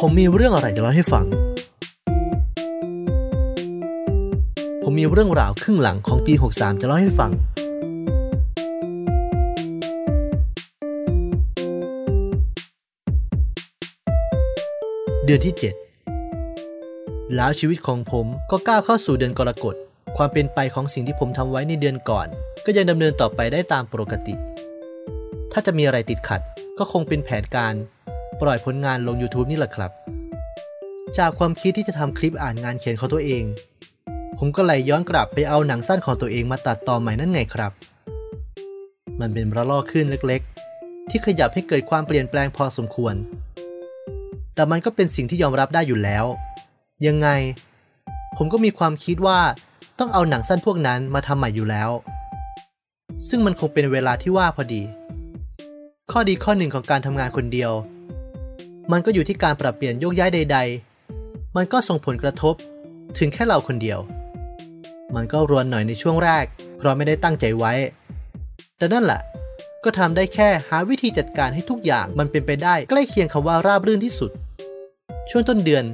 ผมมีเรื่องอะไรจะเล่าให้ฟัง ผมมีเรื่องราวครึ่งหลังของปี 63 จะเล่าให้ฟัง เดือนที่ 7 แล้วชีวิตของผมก็ก้าวเข้าสู่เดือนกรกฎ ความเป็นไปของสิ่งที่ผมทำไว้ในเดือนก่อน ก็ยังดำเนินต่อไปได้ตามปกติ ถ้าจะมีอะไรติดขัดก็คงเป็นแผนการ ปล่อยผลงานลง YouTube นี่แหละครับ จากความคิดที่จะทำคลิปอ่านงานเขียนของตัวเอง ผมก็เลยย้อนกลับไปเอาหนังสั้นของตัวเองมาตัดต่อใหม่นั่นไงครับ มันเป็นระลอกขึ้นเล็กๆ ที่ขยับให้เกิดความเปลี่ยนแปลงพอสมควร แต่มันก็เป็นสิ่งที่ยอมรับได้อยู่แล้ว ยังไง ผมก็มีความคิดว่าต้องเอาหนังสั้นพวกนั้นมาทำใหม่อยู่แล้ว ซึ่งมันคงเป็นเวลาที่ว่าพอดี ข้อดีข้อหนึ่งของการทำงานคนเดียว มันก็อยู่ที่การปรับเปลี่ยนโยกย้ายใด ๆ มันก็ส่งผลกระทบถึงแค่เราคนเดียว มันก็รวนหน่อยในช่วงแรก เพราะไม่ได้ตั้งใจไว้ แต่นั่นแหละ ก็ทำได้แค่หาวิธีจัดการให้ทุกอย่างมันเป็นไปได้ใกล้เคียงคำว่าราบรื่นที่สุด ช่วงต้นเดือน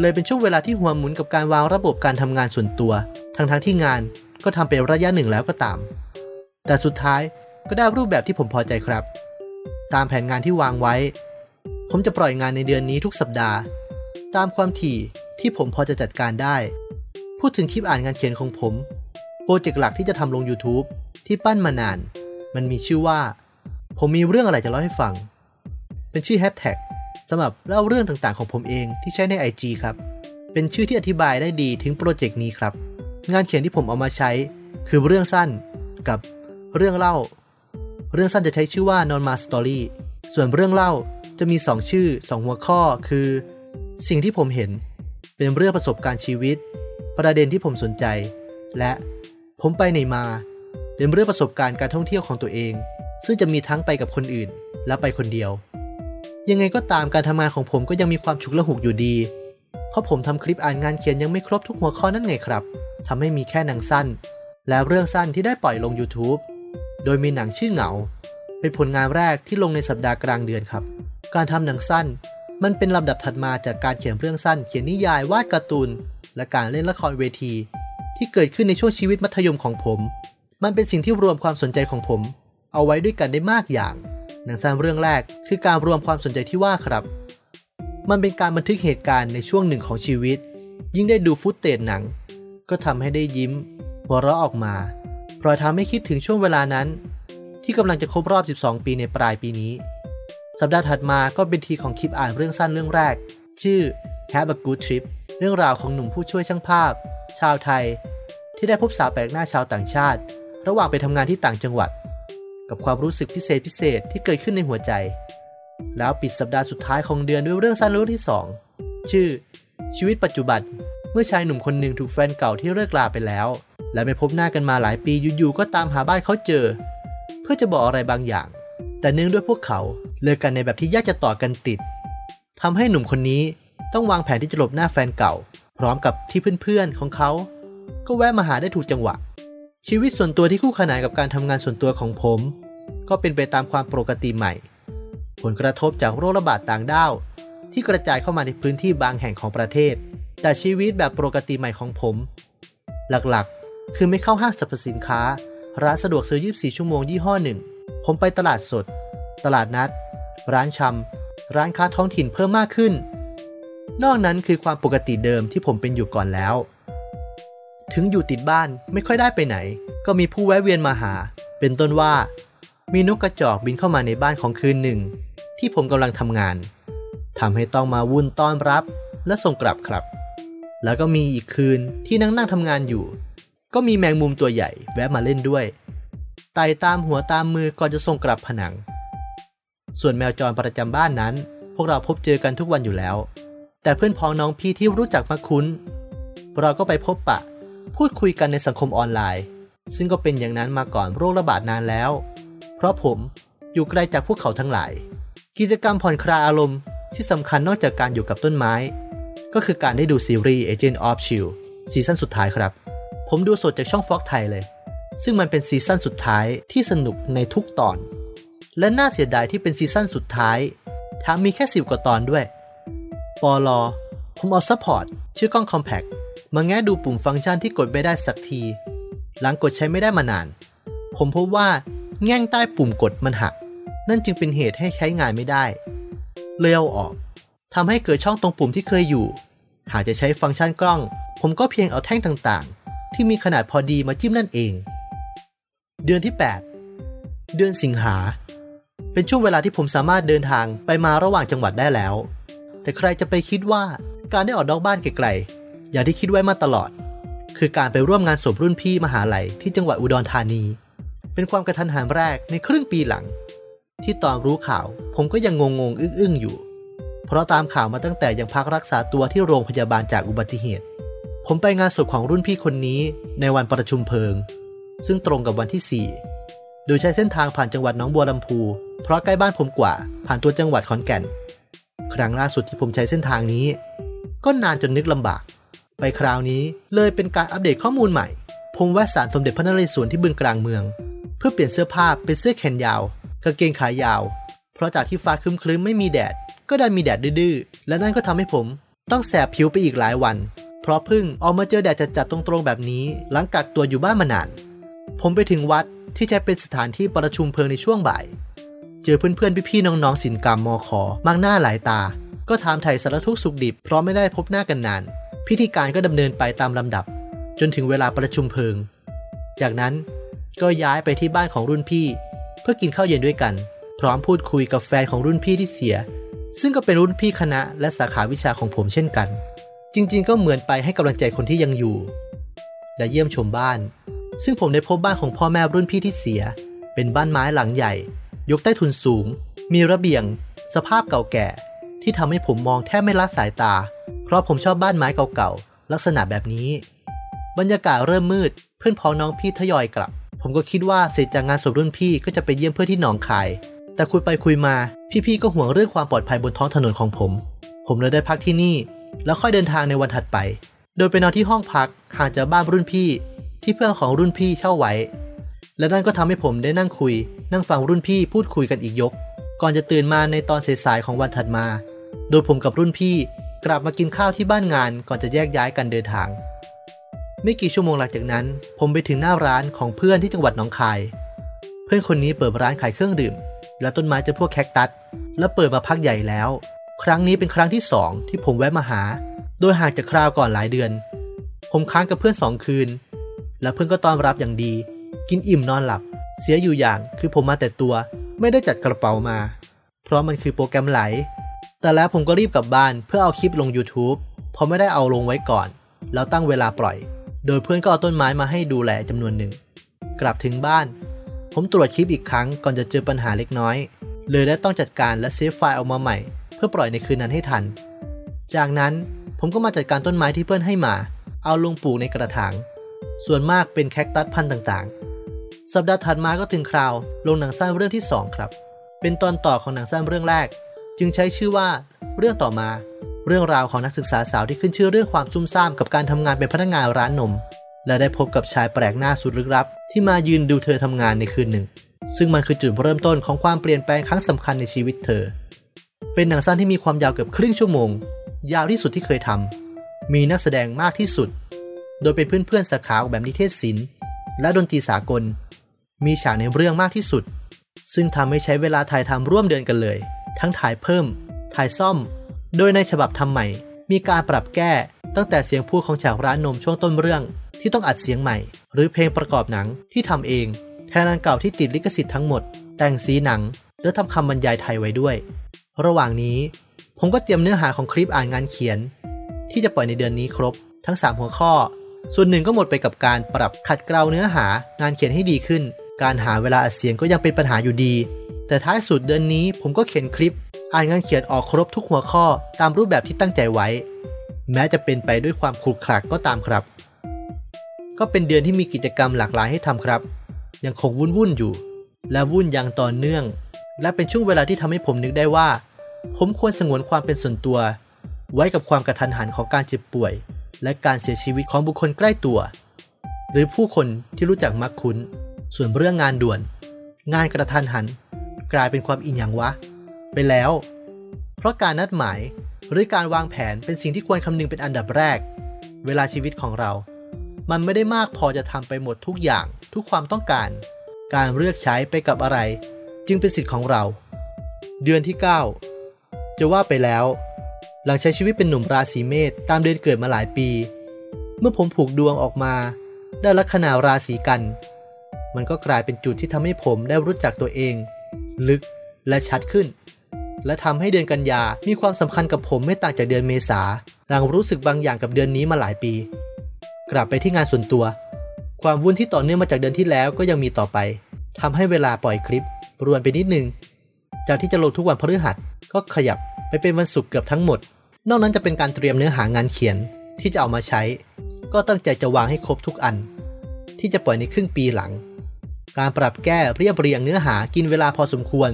เลยเป็นช่วงเวลาที่หัวหมุนกับการวางระบบการทำงานส่วนตัว ทั้งๆทที่งานก็ทำเป็นระยะหนึ่งแล้วก็ตาม แต่สุดท้ายก็ได้รูปแบบที่ผมพอใจครับ ตามแผนงานที่วางไว้ ผมจะปล่อยงานในเดือนนี้ทุกสัปดาห์ ตามความถี่ที่ผมพอจะจัดการได้ พูดถึงคลิปอ่านงานเขียนของผม โปรเจกต์หลักที่จะทำลง YouTube ที่ปั้นมานาน มันมีชื่อว่า ผมมีเรื่องอะไรจะเล่าให้ฟัง เป็นชื่อแฮชแท็กสำหรับเล่าเรื่องต่างๆของผมเองที่ใช้ใน IG ครับ เป็นชื่อที่อธิบายได้ดีถึงโปรเจกต์นี้ครับ งานเขียนที่ผมเอามาใช้คือเรื่องสั้นกับเรื่องเล่า เรื่องสั้นจะใช้ชื่อว่า non ma story ส่ ส่วนเรื่องเล่าจะมี 2 ชื่อ 2 หัวข้อคือ สิ่งที่ผมเห็น เป็นเรื่องประสบการณ์ชีวิต ประเด็นที่ผมสนใจ และผมไปไหนมา เป็นเรื่องประสบการณ์การท่องเที่ยวของตัวเอง ซึ่งจะมีทั้งไปกับคนอื่น และไปคนเดียว ยังไงก็ตามการทำงานของผมก็ยังมีความฉุกละหุกอยู่ดี เพราะผมทำคลิปอ่านงานเขียนยังไม่ครบทุกหัวข้อนั่นไงครับทำให้มีแค่หนังสั้น และเรื่องสั้นที่ได้ปล่อยลง YouTube โดยมีหนังชื่อเหงา เป็นผลงานแรกที่ลงในสัปดาห์กลางเดือนครับ การทำหนังสั้น มันเป็นลำดับถัดมาจากการเขียนเรื่องสั้น เขียนนิยายวาดการ์ตูน และการเล่นละครเวที ที่เกิดขึ้นในช่วงชีวิตมัธยมของผม มันเป็นสิ่งที่รวมความสนใจของผม เอาไว้ด้วยกันได้มากอย่าง หนังสั้นเรื่องแรกคือการรวมความสนใจที่ว่าครับ มันเป็นการบันทึกเหตุการณ์ในช่วงหนึ่งของชีวิต ยิ่งได้ดูฟุตเตจหนัง ก็ทำให้ได้ยิ้มหัวเราะออกมาพลอยทำให้คิดถึงช่วงเวลานั้น ที่กำลังจะครบรอบ 12 ปีในปลายปีนี้ สัปดาห์ถัดมาก็เป็นทีของคลิปอ่านเรื่องสั้นเรื่องแรก ชื่อ Have a Good Trip เรื่องราวของหนุ่มผู้ช่วยช่างภาพ ชาวไทย ที่ได้พบสาวแปลกหน้าชาวต่างชาติ ระหว่างไปทำงานที่ต่างจังหวัด กับความรู้สึกพิเศษพิเศษที่เกิดขึ้นในหัวใจ แล้วปิดสัปดาห์สุดท้ายของเดือนด้วยเรื่องสั้นเรื่องที่ 2 ชื่อ ชีวิตปัจจุบันเมื่อชายหนุ่มคนหนึ่งถูกแฟนเก่าที่เลิกลาไปแล้ว และไม่พบหน้ากันมาหลายปีอยู่ๆก็ตามหาบ้านเขาเจอ พื่อจะบอกอะไรบางอย่าง แต่เนื่องด้วยพวกเขาเลิกกันในแบบที่ยากจะต่อกันติดทำให้หนุ่มคนนี้ต้องวางแผนที่จะหลบหน้าแฟนเก่า พร้อมกับที่เพื่อนๆของเขา ก็แวะมาหาได้ถูกจังหวะ ชีวิตส่วนตัวที่คู่ขนานกับการทำงานส่วนตัวของผม ก็เป็นไปตามความปกติใหม่ ผลกระทบจากโรคระบาดต่างด้าว ที่กระจายเข้ามาในพื้นที่บางแห่งของประเทศ แต่ชีวิตแบบปกติใหม่ของผม หลักๆ คือไม่เข้าห้างสรรพสินค้า ร้านสะดวกซื้อ 24 ชั่วโมงยี่ห้อหนึ่ง ผมไปตลาดสด ตลาดนัด ร้านชำ ร้านค้าท้องถิ่นเพิ่มมากขึ้น นอกนั้นคือความปกติเดิมที่ผมเป็นอยู่ก่อนแล้ว ถึงอยู่ติดบ้านไม่ค่อยได้ไปไหน ก็มีผู้แวะเวียนมาหา เป็นต้นว่า มีนกกระจอกบินเข้ามาในบ้านของคืนหนึ่ง ที่ผมกำลังทำงานทำให้ต้องมาวุ่นต้อนรับและส่งกลับครับ แล้วก็มีอีกคืนที่นั่งนั่งทำงานอยู่ ก็มีแมงมุมตัวใหญ่แวะมาเล่นด้วย ไต่ตามหัวตามมือก่อนจะส่งกลับผนัง ส่วนแมวจรประจำบ้านนั้น พวกเราพบเจอกันทุกวันอยู่แล้ว แต่เพื่อนพ้องน้องพี่ที่รู้จักมาคุ้น เราก็ไปพบปะ พูดคุยกันในสังคมออนไลน์ ซึ่งก็เป็นอย่างนั้นมาก่อนโรคระบาดนานแล้ว เพราะผมอยู่ไกลจากพวกเขาทั้งหลาย กิจกรรมผ่อนคลายอารมณ์ที่สำคัญนอกจากการอยู่กับต้นไม้ ก็คือการได้ดูซีรีส์ Agent of Shield ซีซั่นสุดท้ายครับ ผมดูสดจากช่อง Fox ไทยเลย ซึ่งมันเป็นซีซั่นสุดท้ายที่สนุกในทุกตอน และน่าเสียดายที่เป็นซีซั่นสุดท้ายแถมมีแค่สิบกว่าตอนด้วย ปอลอ ผมเอา support ชื่อกล้อง Compact มาแงะดูปุ่มฟังก์ชันที่กดไม่ได้สักที หลังกดใช้ไม่ได้มานาน ผมพบว่าแง่งใต้ปุ่มกดมันหัก นั่นจึงเป็นเหตุให้ใช้งานไม่ได้เลยเอาออกทำให้เกิดช่องตรงปุ่มที่เคยอยู่ หากจะใช้ฟังก์ชันกล้อง ผมก็เพียงเอาแท่งต่าง ที่มีขนาดพอดีมาจิ้มนั่นเอง เดือนที่ 8 เดือนสิงหา เป็นช่วงเวลาที่ผมสามารถเดินทางไปมาระหว่างจังหวัดได้แล้ว แต่ใครจะไปคิดว่าการได้ออกนอกบ้านไกลๆอย่างที่คิดไว้มาตลอด คือการไปร่วมงานศพรุ่นพี่มหาลัยที่จังหวัดอุดรธานี เป็นความกระทันหันแรกในครึ่งปีหลัง ที่ตอนรู้ข่าวผมก็ยังงงๆอึ้งๆอยู่ เพราะตามข่าวมาตั้งแต่ยังพักรักษาตัวที่โรงพยาบาลจากอุบัติเหตุ ผมไปงานศพของรุ่นพี่คนนี้ในวันประชุมเพลิง ซึ่งตรงกับวันที่ 4 โดยใช้เส้นทางผ่านจังหวัดหนองบัวลำพู เพราะใกล้บ้านผมกว่าผ่านตัวจังหวัดขอนแก่น ครั้งล่าสุดที่ผมใช้เส้นทางนี้ ก็นานจนนึกลำบาก ไปคราวนี้เลยเป็นการอัปเดตข้อมูลใหม่ ผมแวะศาลสมเด็จพระนเรศวรที่บึงกลางเมือง เพื่อเปลี่ยนเสื้อผ้าเป็นเสื้อแขนยาวกางเกงขายาว เพราะจากที่ฟ้าครึ้มๆไม่มีแดด ก็ได้มีแดดดื้อและนั่นก็ทำให้ผม ต้องแสบผิวไปอีกหลายวัน เพราะพิ่งออกมาเจอแดดจัดๆตรงๆแบบนี้ หลังกักตัวอยู่บ้านมานาน ผมไปถึงวัดที่ใช้เป็นสถานที่ประชุมเพลิงในช่วงบ่าย เจอเพื่อนๆ พี่ๆ น้องๆศิลปกรรมมอขอมากหน้าหลายตา ก็ถามไถ่สารทุกสุขดิบเพราะไม่ได้พบหน้ากันนาน พิธีการก็ดำเนินไปตามลำดับ จนถึงเวลาประชุมเพลิง จากนั้นก็ย้ายไปที่บ้านของรุ่นพี่ เพื่อกินข้าวเย็นด้วยกัน พร้อมพูดคุยกับแฟนของรุ่นพี่ที่เสีย ซึ่งก็เป็นรุ่นพี่คณะและสาขาวิชาของผมเช่นกัน จริงๆ ก็เหมือนไปให้กำลังใจคนที่ยังอยู่ และเยี่ยมชมบ้าน ซึ่งผมได้พบบ้านของพ่อแม่รุ่นพี่ที่เสีย เป็นบ้านไม้หลังใหญ่ ยกใต้ทุนสูง มีระเบียง สภาพเก่าแก่ ที่ทำให้ผมมองแทบไม่ละสายตา เพราะผมชอบบ้านไม้เก่าๆลักษณะแบบนี้ บรรยากาศเริ่มมืด เพื่อนพ้องน้องพี่ทยอยกลับ ผมก็คิดว่าเสร็จจากงานศพรุ่นพี่ก็จะไปเยี่ยมเพื่อนที่หนองคาย แต่คุยไปคุยมา พี่ๆก็ห่วงเรื่องความปลอดภัยบนท้องถนนของผม ผมเลยได้พักที่นี่ แล้วค่อยเดินทางในวันถัดไป โดยไปนอนที่ห้องพักห่างจากบ้านรุ่นพี่ที่เพื่อนของรุ่นพี่เช่าไว้ และนั่นก็ทำให้ผมได้นั่งคุย นั่งฟังรุ่นพี่พูดคุยกันอีกยก ก่อนจะตื่นมาในตอนสายๆของวันถัดมา โดยผมกับรุ่นพี่กลับมากินข้าวที่บ้านงานก่อนจะแยกย้ายกันเดินทาง ไม่กี่ชั่วโมงหลังจากนั้น ผมไปถึงหน้าร้านของเพื่อนที่จังหวัดหนองคาย เพื่อนคนนี้เปิดร้านขายเครื่องดื่ม และต้นไม้จะพวกแคคตัสและเปิดมาพักใหญ่แล้ว ครั้งนี้เป็นครั้งที่สองที่ผมแวะมาหา โดยห่างจากคราวก่อนหลายเดือน ผมค้างกับเพื่อนสองคืน และเพื่อนก็ต้อนรับอย่างดี กินอิ่มนอนหลับ เสียอยู่อย่างคือผมมาแต่ตัว ไม่ได้จัดกระเป๋ามา เพราะมันคือโปรแกรมไหล แต่แล้วผมก็รีบกลับบ้านเพื่อเอาคลิปลง YouTube เพราะไม่ได้เอาลงไว้ก่อน แล้วตั้งเวลาปล่อย โดยเพื่อนก็เอาต้นไม้มาให้ดูแลจำนวนหนึ่ง กลับถึงบ้าน ผมตรวจคลิปอีกครั้งก่อนจะเจอปัญหาเล็กน้อย เลยได้ต้องจัดการและเซฟไฟล์ออกมาใหม่ พื่อปล่อยในคืนนั้นให้ทัน จากนั้นผมก็มาจัดการต้นไม้ที่เพื่อนให้มา เอาลงปลูกในกระถาง ส่วนมากเป็นแคคตัสพันธุ์ต่างๆ สัปดาห์ถัดมาก็ถึงคราวลงหนังสั้นเรื่องที่ 2 ครับ เป็นตอนต่อของหนังสั้นเรื่องแรก จึงใช้ชื่อว่าเรื่องต่อมา เรื่องราวของนักศึกษาสาวที่ขึ้นชื่อเรื่องความซุ่มซ่ามกับการทำงานเป็นพนักงานร้านนม และได้พบกับชายแปลกหน้าสุดลึกลับ ที่มายืนดูเธอทำงานในคืนหนึ่ง ซึ่งมันคือจุดเริ่มต้นของความเปลี่ยนแปลงครั้งสำคัญในชีวิตเธอ เป็นหนังสั้นที่มีความยาวเกือบครึ่งชั่วโมง ยาวที่สุดที่เคยทำ มีนักแสดงมากที่สุด โดยเป็นเพื่อนๆสาขาออกแบบนิเทศศิลป์ และดนตรีสากล มีฉากในเรื่องมากที่สุด ซึ่งทำให้ใช้เวลาถ่ายทำร่วมเดือนกันเลย ทั้งถ่ายเพิ่ม ถ่ายซ่อม โดยในฉบับทำใหม่ มีการปรับแก้ตั้งแต่เสียงพูดของฉากร้านนมช่วงต้นเรื่อง ที่ต้องอัดเสียงใหม่ หรือเพลงประกอบหนังที่ทำเอง แทนอันเก่าที่ติดลิขสิทธิ์ทั้งหมด แต่งสีหนังและทำคำบรรยายไทยไว้ด้วย ระหว่างนี้ผมก็เตรียมเนื้อหาของคลิปอ่านงานเขียน ที่จะปล่อยในเดือนนี้ครบ ทั้ง 3 หัวข้อ ส่วนหนึ่งก็หมดไปกับการปรับขัดเกลาเนื้อหางานเขียนให้ดีขึ้น การหาเวลาอัดเสียงก็ยังเป็นปัญหาอยู่ดี แต่ท้ายสุดเดือนนี้ผมก็เขียนคลิป อ่านงานเขียนออกครบทุกหัวข้อตามรูปแบบที่ตั้งใจไว้ แม้จะเป็นไปด้วยความขรุขระก็ตามครับ ก็เป็นเดือนที่มีกิจกรรมหลากหลายให้ทำครับ ยังคงวุ่นวุ่นอยู่ และวุ่นอย่างต่อเนื่อง และเป็นช่วงเวลาที่ทำให้ผมนึกได้ว่า ผมควรสงวนความเป็นส่วนตัว ไว้กับความกระทันหันของการเจ็บป่วย และการเสียชีวิตของบุคคลใกล้ตัว หรือผู้คนที่รู้จักมักคุ้น ส่วนเรื่องงานด่วน งานกระทันหัน กลายเป็นความอินอย่างวะ ไปแล้ว เพราะการนัดหมายหรือการวางแผนเป็นสิ่งที่ควรคำนึงเป็นอันดับแรก เวลาชีวิตของเรา มันไม่ได้มากพอจะทำไปหมดทุกอย่างทุกความต้องการ การเลือกใช้ไปกับอะไร จึงเป็นสิทธิ์ของเรา เดือนที่ 9 จะว่าไปแล้ว หลังใช้ชีวิตเป็นหนุ่มราศีเมษตามเดือนเกิดมาหลายปี เมื่อผมผูกดวงออกมา ได้ลัคนาราศีกัน มันก็กลายเป็นจุดที่ทำให้ผมได้รู้จักตัวเอง ลึกและชัดขึ้น และทำให้เดือนกันยามีความสำคัญกับผมไม่ต่างจากเดือนเมษาหลังรู้สึกบางอย่างกับเดือนนี้มาหลายปี กลับไปที่งานส่วนตัว ความวุ่นที่ต่อเนื่องมาจากเดือนที่แล้วก็ยังมีต่อไปทำให้เวลาปล่อยคลิปรวนไปนิดนึง จากที่จะลงทุกวันพฤหัสก็ขยับ ไปเป็นวันศุกร์เกือบทั้งหมด นอกนั้นจะเป็นการเตรียมเนื้อหางานเขียนที่จะเอามาใช้ ก็ตั้งใจจะวางให้ครบทุกอัน ที่จะปล่อยในครึ่งปีหลัง การปรับแก้เรียบเรียงเนื้อหากินเวลาพอสมควร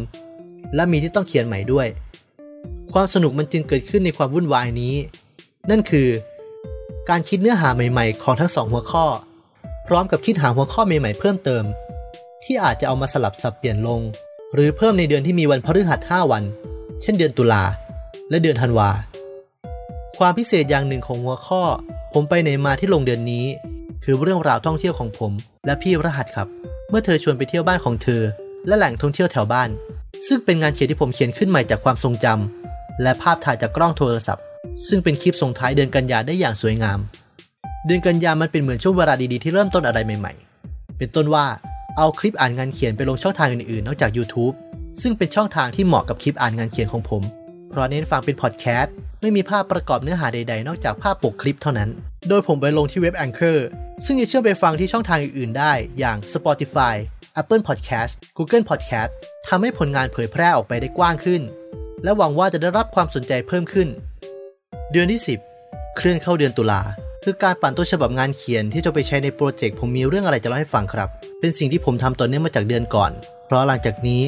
และมีที่ต้องเขียนใหม่ด้วย ความสนุกมันจึงเกิดขึ้นในความวุ่นวายนี้ นั่นคือ การคิดเนื้อหาใหม่ๆ ของทั้งสองหัวข้อ พร้อมกับคิดหาหัวข้อใหม่ๆเพิ่มเติม ที่อาจจะเอามาสลับสับเปลี่ยนลง หรือเพิ่มในเดือนที่มีวันพฤหัส5วัน เช่นเดือนตุลา และเดือนธันวา ความพิเศษอย่างหนึ่งของหัวข้อ ผมไปไหนมาที่ลงเดือนนี้ คือเรื่องราวท่องเที่ยวของผม และพี่รหัสครับ เมื่อเธอชวนไปเที่ยวบ้านของเธอ และแหล่งท่องเที่ยวแถวบ้าน ซึ่งเป็นงานเขียนที่ผมเขียนขึ้นใหม่จากความทรงจำและภาพถ่ายจากกล้องโทรศัพท์ ซึ่งเป็นคลิปส่งท้ายเดือนกันยาได้อย่างสวยงาม เดือนกันยามันเป็นเหมือนช่วงเวลาดีๆที่เริ่มต้นอะไรใหม่ ๆ เป็นต้นว่าเอาคลิปอ่านงานเขียนไปลงช่องทางอื่นๆ นอกจาก YouTube ซึ่งเป็นช่องทางที่เหมาะกับคลิปอ่านงานเขียนของผม เพราะเน้นฟังเป็นพอดแคสต์ไม่มีภาพประกอบเนื้อหาใดๆ นอกจากภาพปกคลิปเท่านั้น โดยผมไปลงที่เว็บ Anchor ซึ่งจะเชื่อมไปฟังที่ช่องทางอื่นๆได้ อย่าง Spotify Apple Podcast Google Podcast ทำให้ผลงานเผยแพร่ออกไปได้กว้างขึ้น และหวังว่าจะได้รับความสนใจเพิ่มขึ้น เดือนที่ 10 เคลื่อนเข้าเดือนตุลาคือการปั่นต้นฉบับงานเขียนที่จะไปใช้ในโปรเจกต์ผมมีเรื่องอะไรจะเล่าให้ฟังครับ เป็นสิ่งที่ผมทำต่อเนื่องมาจากเดือนก่อน เพราะหลังจากนี้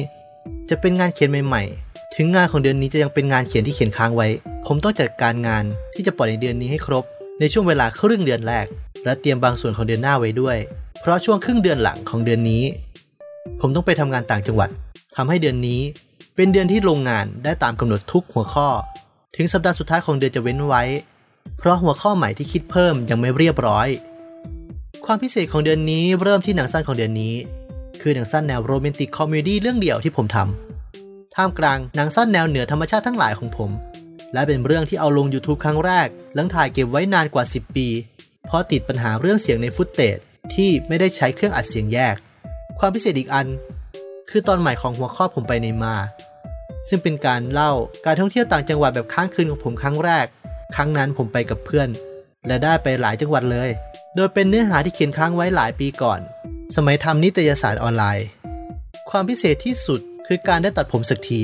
จะเป็นงานเขียนใหม่ๆ ถึงงานของเดือนนี้จะยังเป็นงานเขียนที่เขียนค้างไว้ ผมต้องจัดการงานที่จะปล่อยในเดือนนี้ให้ครบ ในช่วงเวลาครึ่งเดือนแรก และเตรียมบางส่วนของเดือนหน้าไว้ด้วย เพราะช่วงครึ่งเดือนหลังของเดือนนี้ ผมต้องไปทำงานต่างจังหวัดทำให้เดือนนี้ เป็นเดือนที่ลงงานได้ตามกำหนดทุกหัวข้อ ถึงสัปดาห์สุดท้ายของเดือนจะเว้นไว้ เพราะหัวข้อใหม่ที่คิดเพิ่มยังไม่เรียบร้อย ความพิเศษของเดือนนี้เริ่มที่หนังสั้นของเดือนนี้ คือหนังสั้นแนวโรแมนติกคอมเมดี้เรื่องเดียวที่ผมทำ ท่ามกลางหนังสั้นแนวเหนือธรรมชาติทั้งหลายของผม และเป็นเรื่องที่เอาลง YouTube ครั้งแรก หลังถ่ายเก็บไว้นานกว่า 10 ปี เพราะติดปัญหาเรื่องเสียงในฟุตเตจที่ไม่ได้ใช้เครื่องอัดเสียงแยก ความพิเศษอีกอัน คือตอนใหม่ของหัวข้อผมไปในมา ซึ่งเป็นการเล่าการท่องเที่ยวต่างจังหวัดแบบค้างคืนของผมครั้งแรก ครั้งนั้นผมไปกับเพื่อน และได้ไปหลายจังหวัดเลย โดยเป็นเนื้อหาที่เขียนค้างไว้หลายปีก่อน สมัยทำนิตยสารออนไลน์ ความพิเศษที่สุด คือการได้ตัดผมสักที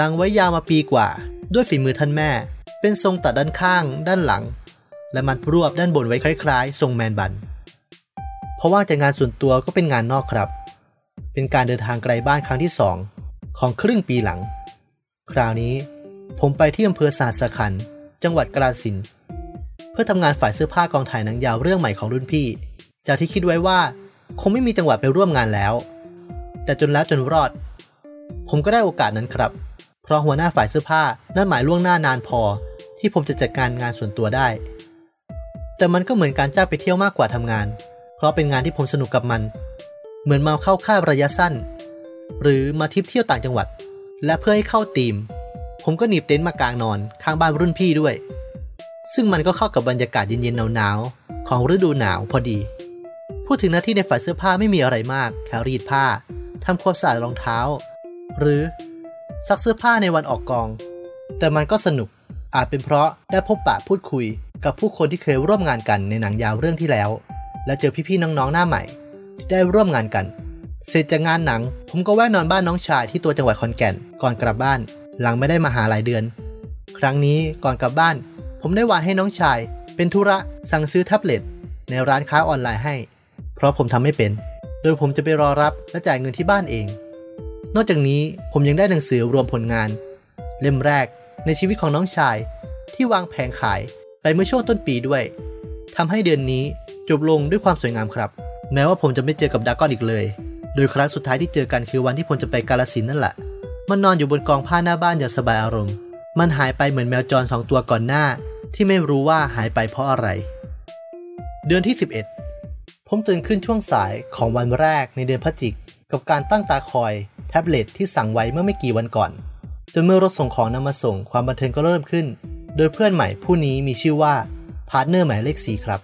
ลังไว้ยาวมาปีกว่า ด้วยฝีมือท่านแม่ เป็นทรงตัดด้านข้าง ด้านหลัง และมัดรวบด้านบนไว้คล้ายๆ ทรงแมนบัน เพราะว่าจากงานส่วนตัวก็เป็นงานนอกครับ เป็นการเดินทางไกลบ้านครั้งที่สองของครึ่งปีหลัง คราวนี้ผมไปที่อำเภอสาสขัน จังหวัดกราสิน เพื่อทำงานฝ่ายเสื้อผ้ากองถ่ายหนังยาวเรื่องใหม่ของรุ่นพี่ จากที่คิดไว้ว่า คงไม่มีจังหวะไปร่วมงานแล้ว แต่จนแล้วจนรอด ผมก็ได้โอกาสนั้นครับ เพราะหัวหน้าฝ่ายเสื้อผ้านัดหมายล่วงหน้านานพอ ที่ผมจะจัดการงานส่วนตัวได้ แต่มันก็เหมือนการจ้างไปเที่ยวมากกว่าทำงาน เพราะเป็นงานที่ผมสนุกกับมัน เหมือนมาเข้าค่าระยะสั้น หรือมาทิปเที่ยวต่างจังหวัด และเพื่อให้เข้าธีม ผมก็หนีบเต็นท์มากางนอนข้างบ้านรุ่นพี่ด้วย ซึ่งมันก็เข้ากับบรรยากาศเย็นๆหนาวๆของฤดูหนาวพอดีพูดถึงหน้าที่ในฝ่ายเสื้อผ้าไม่มีอะไรมากแค่รีดผ้าทำความสะอาดรองเท้า หรือซักเสื้อผ้าในวันออกกอง แต่มันก็สนุกอาจเป็นเพราะได้พบปะพูดคุยกับผู้คนที่เคยร่วมงานกันในหนังยาวเรื่องที่แล้ว และเจอพี่ๆน้องๆหน้าใหม่ที่ได้ร่วมงานกัน เสร็จจากงานหนัง ผมก็แวะนอนบ้านน้องชายที่ตัวจังหวัดขอนแก่นก่อนกลับบ้าน หลังไม่ได้มาหาหลายเดือน ครั้งนี้ก่อนกลับบ้าน ผมได้วานให้น้องชาย เป็นธุระสั่งซื้อแท็บเล็ตในร้านค้าออนไลน์ให้ เพราะผมทำไม่เป็น โดยผมจะไปรอรับและจ่ายเงินที่บ้านเอง นอกจากนี้ผมยังได้หนังสือรวมผลงาน เล่มแรกในชีวิตของน้องชาย ที่วางแผงขายไปเมื่อช่วงต้นปีด้วยทำให้เดือนนี้จบลงด้วยความสวยงามครับ แม้ว่าผมจะไม่เจอกับดากอนอีกเลย โดยครั้งสุดท้ายที่เจอกันคือวันที่ผมจะไปกาลสินนั่นแหละ มันนอนอยู่บนกองผ้าหน้าบ้านอย่างสบายอารมณ์ มันหายไปเหมือนแมวจรสองตัวก่อนหน้า ที่ไม่รู้ว่าหายไปเพราะอะไร เดือนที่ 11 ผมตื่นขึ้นช่วงสายของวันแรกในเดือนพฤศจิกกับการตั้งตาคอย แท็บเล็ตที่สั่งไว้เมื่อไม่กี่วันก่อน จนเมื่อรถส่งของนำมาส่งความบันเทิงก็เริ่มขึ้น โดยเพื่อนใหม่ผู้นี้มีชื่อว่า partner หมายเลข4ครับ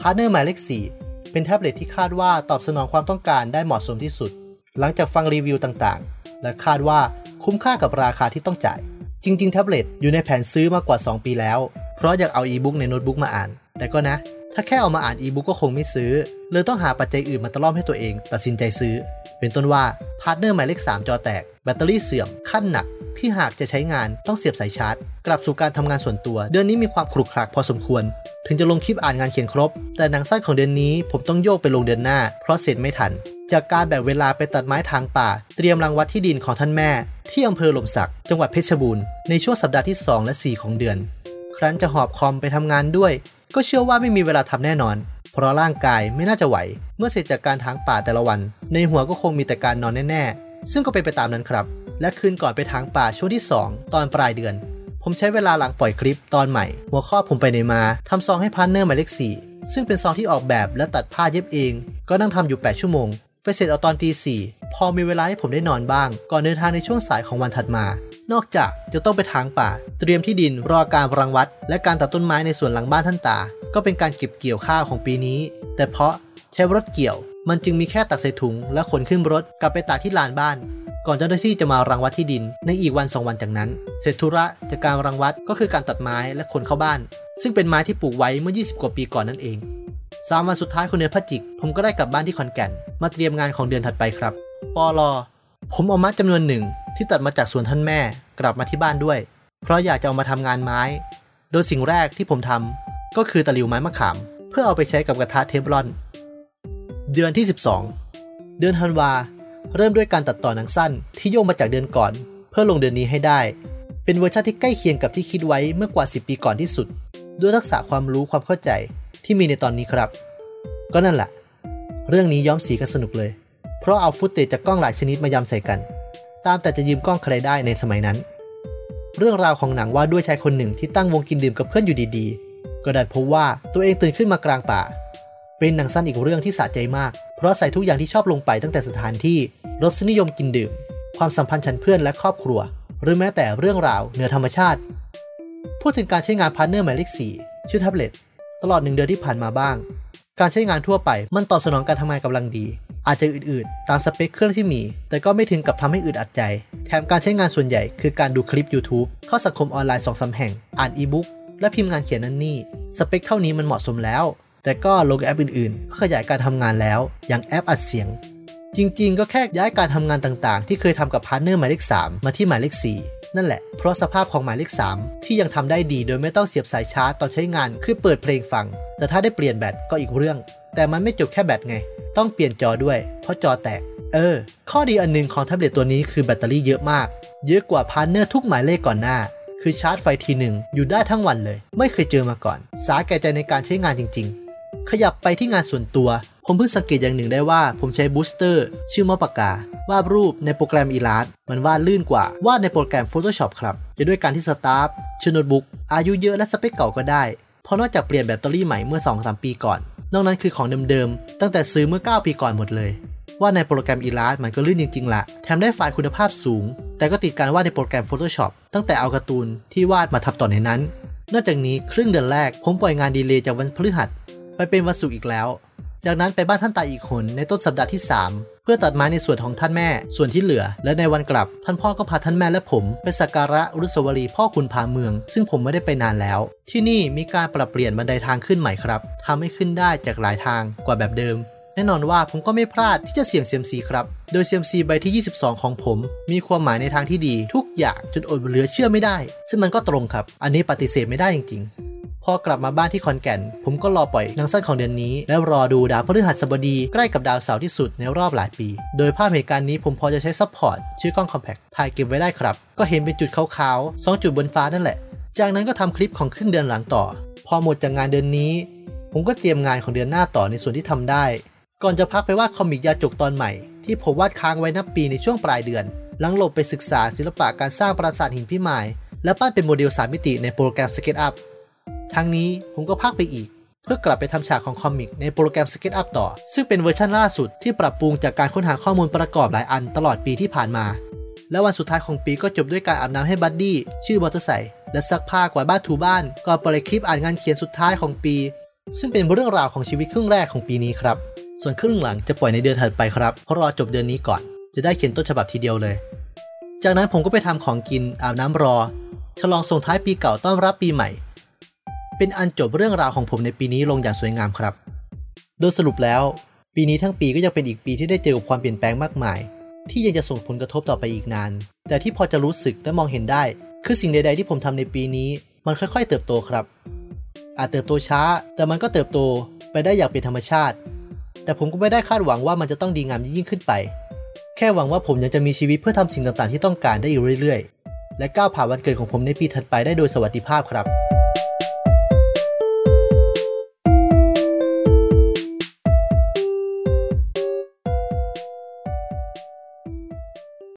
partner หมายเลข4เป็นแท็บเล็ตที่คาดว่าตอบสนองความต้องการได้เหมาะสมที่สุด หลังจากฟังรีวิวต่างๆ และคาดว่าคุ้มค่ากับราคาที่ต้องจ่าย จริง ๆ แท็บเล็ตอยู่ในแผนซื้อมากกว่า 2 ปีแล้ว เพราะอยากเอาอีบุ๊กในโน้ตบุ๊กมาอ่าน แต่ก็นะ ถ้าแค่เอามาอ่านอีบุ๊กก็คงไม่ซื้อ เลยต้องหาปัจจัยอื่นมาตะล่อมให้ตัวเอง ตัดสินใจซื้อ เป็นต้นว่า partner หมายเลข 3 จอแตก แบตเตอรี่เสื่อม ขั้นหนัก ที่หากจะใช้งานต้องเสียบสายชาร์จ กลับสู่การทำงานส่วนตัว เดือนนี้มีความขรุขระพอสมควร ถึงจะลงคลิปอ่านงานเขียนครบ แต่หนังสั้นของเดือนนี้ผมต้องโยกไปลงเดือนหน้า เพราะเสร็จไม่ทัน จากการแบ่งเวลาไปตัดไม้ทางป่า เตรียมรังวัดที่ดินของท่านแม่ ที่อำเภอหล่มสัก จังหวัดเพชรบูรณ์ในช่วงสัปดาห์ที่ 2 และ 4 ของเดือนครั้นจะหอบคอมไปทำงานด้วย ก็เชื่อว่าไม่มีเวลาทำแน่นอน เพราะร่างกายไม่น่าจะไหว เมื่อเสร็จจากการทางป่าแต่ละวัน ในหัวก็คงมีแต่การนอนแน่ๆ ซึ่งก็เป็นไปตามนั้นครับ และคืนก่อนไปทางป่าช่วงที่ 2 ตอนปลายเดือน ผมใช้เวลาหลังปล่อยคลิปตอนใหม่ หัวข้อผมไปในมาทำซองให้ partner หมายเลข4ซึ่งเป็นซองที่ออกแบบและตัดผ้าเย็บเอง ก็นั่งทำอยู่ 8 ชั่วโมง ไปเสร็จเอาตอนตีสี่พอมีเวลาให้ผมได้นอนบ้าง ก่อนเดินทางในช่วงสายของวันถัดมา นอกจากจะต้องไปทางป่า เตรียมที่ดินรอการรังวัด และการตัดต้นไม้ในสวนหลังบ้านท่านตา ก็เป็นการเก็บเกี่ยวข้าวของปีนี้ แต่เพราะใช้รถเกี่ยว มันจึงมีแค่ตักใส่ถุงและขนขึ้นรถกลับไปตากที่ลานบ้าน ก่อนเจ้าหน้าที่จะมารังวัดที่ดินในอีกวันสองวันจากนั้น เสร็จธุระจากการรังวัดก็คือการตัดไม้และขนเข้าบ้าน ซึ่งเป็นไม้ที่ปลูกไว้เมื่อ 20 กว่าปีก่อนนั่นเองสามวันสุดท้ายของเดือนพฤศจิกผมก็ได้กลับบ้านที่ขอนแก่น มาเตรียมงานของเดือนถัดไปครับปอลอ ผมเอามัดจำนวนหนึ่งที่ตัดมาจากสวนท่านแม่กลับมาที่บ้านด้วย เพราะอยากจะเอามาทำงานไม้ โดยสิ่งแรกที่ผมทำก็คือตะหลิวไม้มะขาม เพื่อเอาไปใช้กับกระทะเทฟลอน เดือนที่ 12 เดือนธันวาเริ่มด้วยการตัดต่อหนังสั้นที่โยงมาจากเดือนก่อน เพื่อลงเดือนนี้ให้ได้ เป็นเวอร์ชันที่ใกล้เคียงกับที่คิดไว้เมื่อกว่า 10 ปีก่อนที่สุด ด้วยทักษะความรู้ความเข้าใจที่มีในตอนนี้ครับ ก็นั่นแหละ เรื่องนี้ย้อมสีกันสนุกเลย เพราะเอา footage จากกล้องหลายชนิดมายำใส่กัน ตามแต่จะยืมกล้องใครได้ในสมัยนั้น เรื่องราวของหนังว่าด้วยชายคนหนึ่งที่ตั้งวงกินดื่มกับเพื่อนอยู่ดีๆ ก็ดันพบว่าตัวเองตื่นขึ้นมากลางป่า เป็นหนังสั้นอีกเรื่องที่สะใจมาก เพราะใส่ทุกอย่างที่ชอบลงไปตั้งแต่สถานที่รสนิยมกินดื่ม ความสัมพันธ์ฉันเพื่อนและครอบครัว หรือแม้แต่เรื่องราวเหนือธรรมชาติ พูดถึงการใช้งาน partner หมายเลข4ชื่อแท็บเล็ตตลอดหนึ่งเดือนที่ผ่านมาบ้าง การใช้งานทั่วไปมันตอบสนองการทำงานกำลังดี อาจจะอืดๆตามสเปคเครื่องที่มี แต่ก็ไม่ถึงกับทำให้อึดอัดใจ แถมการใช้งานส่วนใหญ่คือการดูคลิป YouTube เข้าสังคมออนไลน์สองสามแห่ง อ่านอีบุ๊กและพิมพ์งานเขียนนั่นนี่ สเปคเท่านี้มันเหมาะสมแล้ว แต่ก็ลงแอปอื่นๆก็ขยายการทำงานแล้ว อย่างแอปอัดเสียง จริงๆ ก็แค่ย้ายการทำงานต่างๆ ที่เคยทำกับ partner หมายเลข3 มาที่หมายเลข4นั่นแหละ เพราะสภาพของหมายเลข 3 ที่ยังทำได้ดีโดยไม่ต้องเสียบสายชาร์จตอนใช้งาน คือเปิดเพลงฟัง แต่ถ้าได้เปลี่ยนแบตก็อีกเรื่อง แต่มันไม่จบแค่แบตไง ต้องเปลี่ยนจอด้วย เพราะจอแตก เออ ข้อดีอันหนึ่งของแท็บเล็ตตัวนี้คือแบตเตอรี่เยอะมาก เยอะกว่า partner ทุกหมายเลขก่อนหน้า คือชาร์จไฟทีหนึ่งอยู่ได้ทั้งวันเลย ไม่เคยเจอมาก่อน สาแก่ใจในการใช้งานจริง ๆ ขยับไปที่งานส่วนตัว ผมเพิ่งสังเกตอย่างหนึ่งได้ว่า ผมใช้ booster ชื่อมอปากกาวาดรูปในโปรแกรม i l l u s t มันวาดลื่นกว่าวาดในโปรแกรม Photoshop ครับจะด้วยการที่สตาฟชื่อโน้ตบุ๊กอายุเยอะและสเปคเก่าก็ได้เพราะนอกจากเปลี่ยนแบตเตอรี่ใหม่เมื่อ 2-3 ปีก่อน นอกนั้นคือของเดิมๆ ตั้งแต่ซื้อเมื่อ 9 ปีก่อนหมดเลย ว่าในโปรแกรม i l l u s t มันก็ลื่นจริงๆละแถมได้ไฟล์คุณภาพสูง แต่ก็ติดการวาดในโปรแกรม Photoshop ตั้งแต่เอาการ์ตูนที่วาดมาทำต่อในนั้น นอกจากนี้ครึ่งเดือนแรกผมปล่อยงานดีเลย์จากวันพฤหัส ไปเป็นวันศุกร์อีกแล้ว จากนั้นไปบ้านท่านตาอีกคนในต้นสัปดาห์ที่ 3 เพื่อตัดไม้ในส่วนของท่านแม่ ส่วนที่เหลือ และในวันกลับ ท่านพ่อก็พาท่านแม่และผมไปสักการะอนุสาวรีย์พ่อคุณพาเมือง ซึ่งผมไม่ได้ไปนานแล้ว ที่นี่มีการปรับเปลี่ยนบันไดทางขึ้นใหม่ครับทำให้ขึ้นได้จากหลายทางกว่าแบบเดิม แน่นอนว่าผมก็ไม่พลาดที่จะเสี่ยงเซียมซีครับโดยเซียมซีใบที่ 22 ของผม มีความหมายในทางที่ดี ทุกอย่างจนอดเหลือเชื่อไม่ได้ ซึ่งมันก็ตรงครับ อันนี้ปฏิเสธไม่ได้จริง พอกลับมาบ้านที่ขอนแก่น ผมก็รอปล่อยหนังสั้นของเดือนนี้ แล้วรอดูดาวพฤหัสบดีใกล้กับดาวเสาร์ที่สุดในรอบหลายปี โดยภาพเหตุการณ์นี้ผมพอจะใช้ support ชื่อกล้อง compact ถ่ายเก็บไว้ได้ครับ ก็เห็นเป็นจุดขราวๆสองจุดบนฟ้านั่นแหละ จากนั้นก็ทำคลิปของครึ่งเดือนหลังต่อ พอหมดจากงานเดือนนี้ ผมก็เตรียมงานของเดือนหน้าต่อในส่วนที่ทำได้ ก่อนจะพักไปวาด comic ยาจกตอนใหม่ที่ผมวาดค้างไว้นับปีในช่วงปลายเดือน หลังหลบไปศึกษาศิลปะการสร้างปราสาทหินพิมาย และปั้นเป็นโมเดล 3 มิติในโปรแกรม SketchUp ทั้งนี้ผมก็พักไปอีก เพื่อกลับไปทำฉากของ comic ในโปรแกรม SketchUp ต่อ ซึ่งเป็นเวอร์ชันล่าสุดที่ปรับปรุงจากการค้นหาข้อมูลประกอบหลายอันตลอดปีที่ผ่านมา และวันสุดท้ายของปีก็จบด้วยการอาบน้ำให้บัดดี้ชื่อมอเตอร์ไซและซักผ้ากวาดบ้านถูบ้านก่อนปล่อยคลิปอ่านงานเขียนสุดท้ายของปี ซึ่งเป็นเรื่องราวของชีวิตครึ่งแรกของปีนี้ครับ ส่วนครึ่งหลังจะปล่อยในเดือนถัดไปครับเพราะรอจบเดือนนี้ก่อน จะได้เขียนต้นฉบับทีเดียวเลย จากนั้นผมก็ไปทำของกินอาบน้ำรอ ฉลองส่งท้ายปีเก่าต้อนรับปีใหม่ เป็นอันจบเรื่องราวของผมในปีนี้ลงอย่างสวยงามครับ โดยสรุปแล้ว ปีนี้ทั้งปีก็ยังเป็นอีกปีที่ได้เจอกับความเปลี่ยนแปลงมากมาย ที่ยังจะส่งผลกระทบต่อไปอีกนาน แต่ที่พอจะรู้สึกและมองเห็นได้ คือสิ่งใด ๆ ที่ผมทำในปีนี้ มันค่อย ๆ เติบโตครับ อาจเติบโตช้า แต่มันก็เติบโตไปได้อย่างเป็นธรรมชาติ แต่ผมก็ไม่ได้คาดหวังว่ามันจะต้องดีงามยิ่งขึ้นไป แค่หวังว่าผมยังจะมีชีวิตเพื่อทำสิ่งต่างๆ ที่ต้องการได้อยู่เรื่อย ๆ และก้าวผ่านวันเกิดของผมในปีถัดไปได้โดยสวัสดิภาพครับ